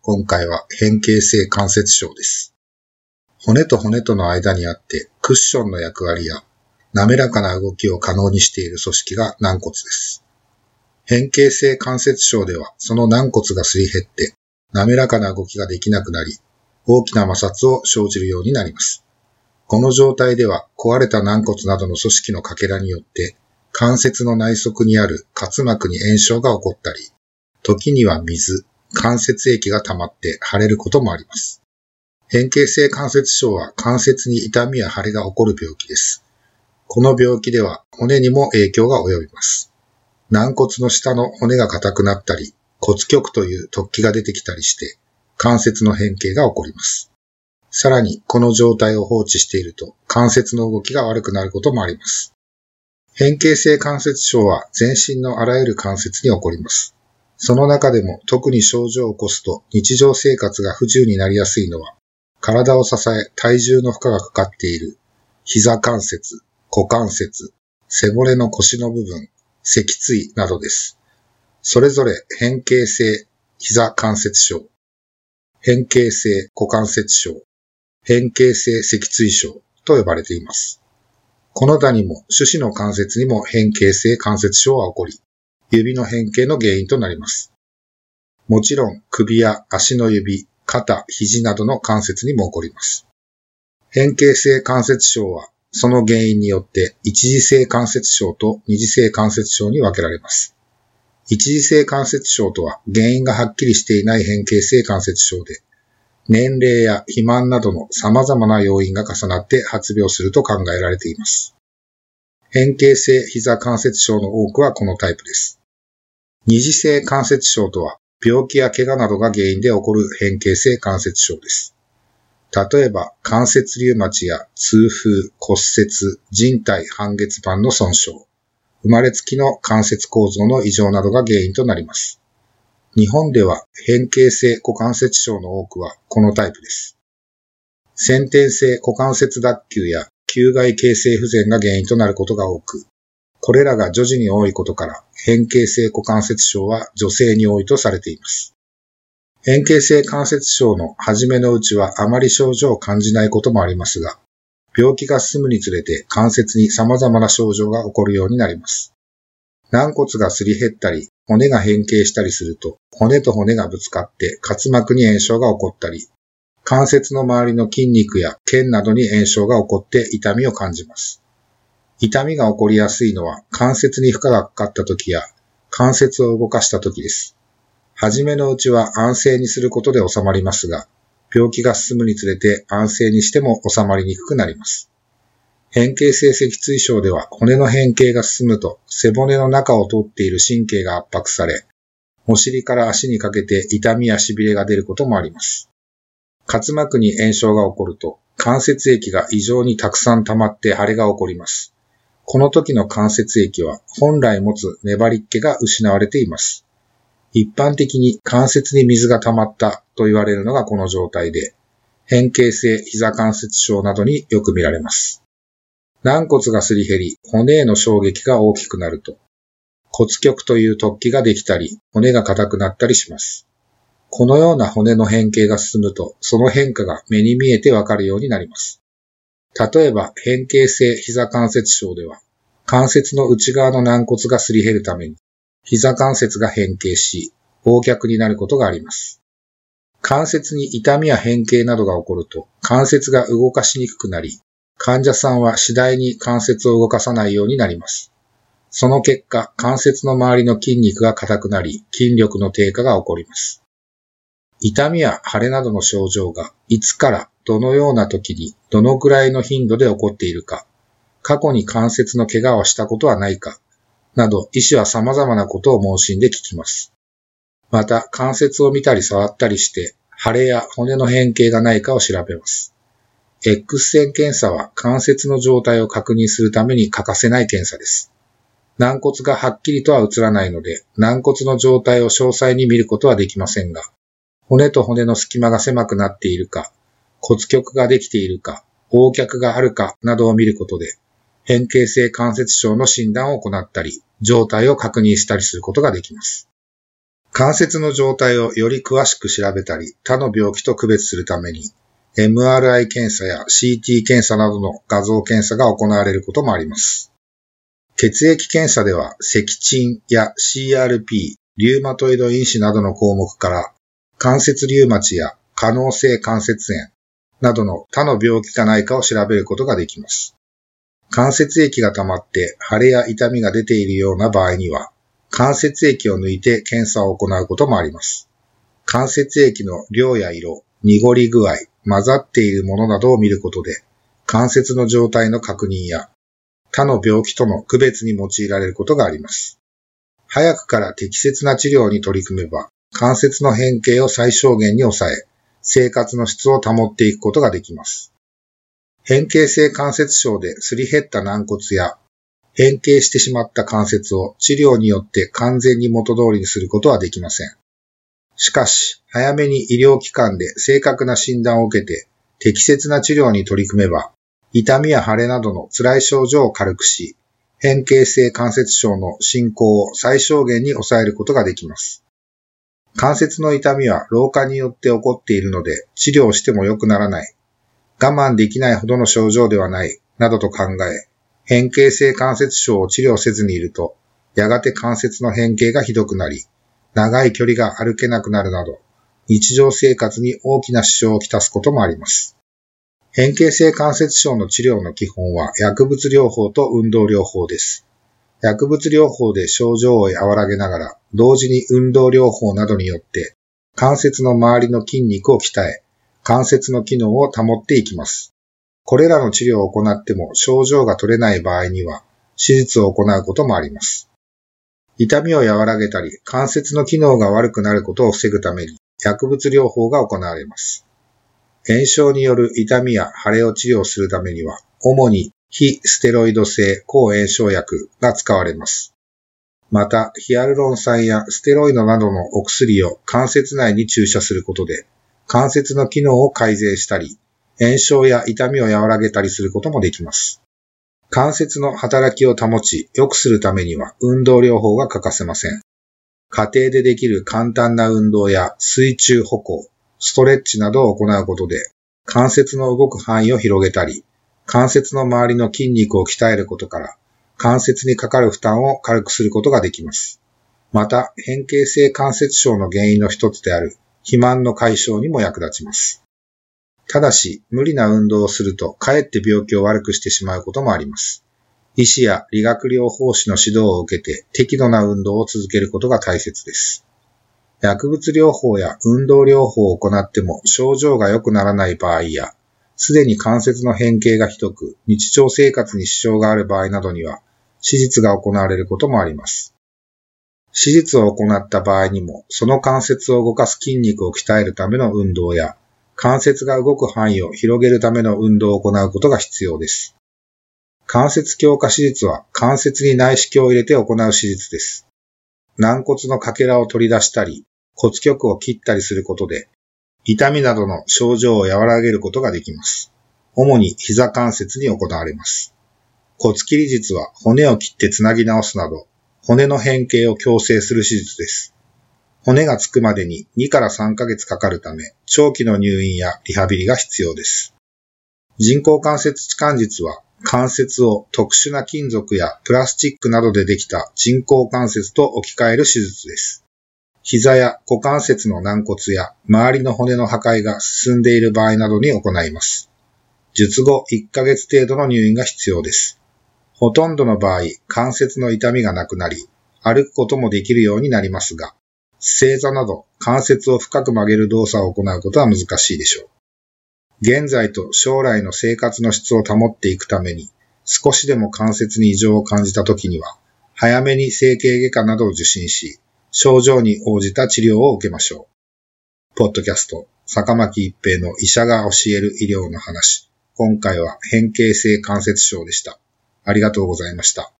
今回は変形性関節症です。骨と骨との間にあってクッションの役割や滑らかな動きを可能にしている組織が軟骨です。変形性関節症ではその軟骨がすり減って滑らかな動きができなくなり大きな摩擦を生じるようになります。この状態では壊れた軟骨などの組織のかけらによって関節の内側にある滑膜に炎症が起こったり、時には水、関節液が溜まって腫れることもあります。変形性関節症は関節に痛みや腫れが起こる病気です。この病気では骨にも影響が及びます。軟骨の下の骨が硬くなったり、骨極という突起が出てきたりして、関節の変形が起こります。さらに、この状態を放置していると、関節の動きが悪くなることもあります。変形性関節症は全身のあらゆる関節に起こります。その中でも特に症状を起こすと日常生活が不自由になりやすいのは、体を支え体重の負荷がかかっている膝関節、股関節、背骨の腰の部分、脊椎などです。それぞれ変形性膝関節症、変形性股関節症、変形性脊椎症と呼ばれています。この他にも手指の関節にも変形性関節症は起こり、指の変形の原因となります。もちろん首や足の指、肩、肘などの関節にも起こります。変形性関節症はその原因によって一次性関節症と二次性関節症に分けられます。一次性関節症とは原因がはっきりしていない変形性関節症で、年齢や肥満などの様々な要因が重なって発病すると考えられています。変形性膝関節症の多くはこのタイプです。二次性関節症とは病気や怪我などが原因で起こる変形性関節症です。例えば関節リウマチや痛風、骨折、人体半月板の損傷、生まれつきの関節構造の異常などが原因となります。日本では変形性股関節症の多くはこのタイプです。先天性股関節脱臼や球外形成不全が原因となることが多く、これらが女児に多いことから変形性股関節症は女性に多いとされています。変形性関節症の初めのうちはあまり症状を感じないこともありますが、病気が進むにつれて関節に様々な症状が起こるようになります。軟骨がすり減ったり、骨が変形したりすると、骨と骨がぶつかって滑膜に炎症が起こったり、関節の周りの筋肉や腱などに炎症が起こって痛みを感じます。痛みが起こりやすいのは関節に負荷がかかった時や関節を動かした時です。はじめのうちは安静にすることで収まりますが、病気が進むにつれて安静にしても収まりにくくなります。変形性脊椎症では骨の変形が進むと背骨の中を通っている神経が圧迫され、お尻から足にかけて痛みや痺れが出ることもあります。滑膜に炎症が起こると関節液が異常にたくさん溜まって腫れが起こります。この時の関節液は本来持つ粘りっ気が失われています。一般的に関節に水が溜まったと言われるのがこの状態で、変形性膝関節症などによく見られます。軟骨がすり減り、骨への衝撃が大きくなると、骨極という突起ができたり、骨が硬くなったりします。このような骨の変形が進むと、その変化が目に見えてわかるようになります。例えば、変形性膝関節症では、関節の内側の軟骨がすり減るために、膝関節が変形し、横脚になることがあります。関節に痛みや変形などが起こると、関節が動かしにくくなり、患者さんは次第に関節を動かさないようになります。その結果、関節の周りの筋肉が硬くなり、筋力の低下が起こります。痛みや腫れなどの症状がいつからどのような時にどのくらいの頻度で起こっているか、過去に関節の怪我をしたことはないか、など医師は様々なことを問診で聞きます。また関節を見たり触ったりして腫れや骨の変形がないかを調べます。X 線検査は関節の状態を確認するために欠かせない検査です。軟骨がはっきりとは映らないので、軟骨の状態を詳細に見ることはできませんが、骨と骨の隙間が狭くなっているか、骨極ができているか、横脚があるかなどを見ることで、変形性関節症の診断を行ったり、状態を確認したりすることができます。関節の状態をより詳しく調べたり、他の病気と区別するために、MRI 検査や CT 検査などの画像検査が行われることもあります。血液検査では、赤鎮や CRP、リューマトイド因子などの項目から、関節リューマチや可能性関節炎などの他の病気かないかを調べることができます。関節液が溜まって腫れや痛みが出ているような場合には、関節液を抜いて検査を行うこともあります。関節液の量や色、濁り具合、混ざっているものなどを見ることで、関節の状態の確認や、他の病気との区別に用いられることがあります。早くから適切な治療に取り組めば、関節の変形を最小限に抑え、生活の質を保っていくことができます。変形性関節症ですり減った軟骨や変形してしまった関節を治療によって完全に元通りにすることはできません。しかし、早めに医療機関で正確な診断を受けて適切な治療に取り組めば、痛みや腫れなどの辛い症状を軽くし、変形性関節症の進行を最小限に抑えることができます。関節の痛みは老化によって起こっているので治療しても良くならない。我慢できないほどの症状ではない、などと考え、変形性関節症を治療せずにいると、やがて関節の変形がひどくなり、長い距離が歩けなくなるなど、日常生活に大きな支障をきたすこともあります。変形性関節症の治療の基本は薬物療法と運動療法です。薬物療法で症状を和らげながら、同時に運動療法などによって関節の周りの筋肉を鍛え、関節の機能を保っていきます。これらの治療を行っても症状が取れない場合には、手術を行うこともあります。痛みを和らげたり、関節の機能が悪くなることを防ぐために、薬物療法が行われます。炎症による痛みや腫れを治療するためには、主に非ステロイド性抗炎症薬が使われます。また、ヒアルロン酸やステロイドなどのお薬を関節内に注射することで、関節の機能を改善したり、炎症や痛みを和らげたりすることもできます。関節の働きを保ち、良くするためには運動療法が欠かせません。家庭でできる簡単な運動や水中歩行、ストレッチなどを行うことで、関節の動く範囲を広げたり、関節の周りの筋肉を鍛えることから、関節にかかる負担を軽くすることができます。また、変形性関節症の原因の一つである肥満の解消にも役立ちます。ただし、無理な運動をすると、かえって病気を悪くしてしまうこともあります。医師や理学療法士の指導を受けて、適度な運動を続けることが大切です。薬物療法や運動療法を行っても症状が良くならない場合や、すでに関節の変形がひどく、日常生活に支障がある場合などには、手術が行われることもあります。手術を行った場合にも、その関節を動かす筋肉を鍛えるための運動や、関節が動く範囲を広げるための運動を行うことが必要です。関節強化手術は関節に内視鏡を入れて行う手術です。軟骨のかけらを取り出したり、骨極を切ったりすることで、痛みなどの症状を和らげることができます。主に膝関節に行われます。骨切り術は骨を切ってつなぎ直すなど、骨の変形を矯正する手術です。骨がつくまでに2から3ヶ月かかるため、長期の入院やリハビリが必要です。人工関節置換術は、関節を特殊な金属やプラスチックなどでできた人工関節と置き換える手術です。膝や股関節の軟骨や周りの骨の破壊が進んでいる場合などに行います。術後1ヶ月程度の入院が必要です。ほとんどの場合、関節の痛みがなくなり、歩くこともできるようになりますが、正座など関節を深く曲げる動作を行うことは難しいでしょう。現在と将来の生活の質を保っていくために、少しでも関節に異常を感じたときには、早めに整形外科などを受診し、症状に応じた治療を受けましょう。ポッドキャスト、坂巻一平の医者が教える医療の話。今回は変形性関節症でした。ありがとうございました。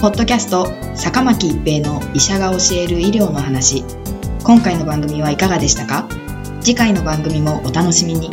ポッドキャスト坂巻一平の医者が教える医療の話今回の番組はいかがでしたか？次回の番組もお楽しみに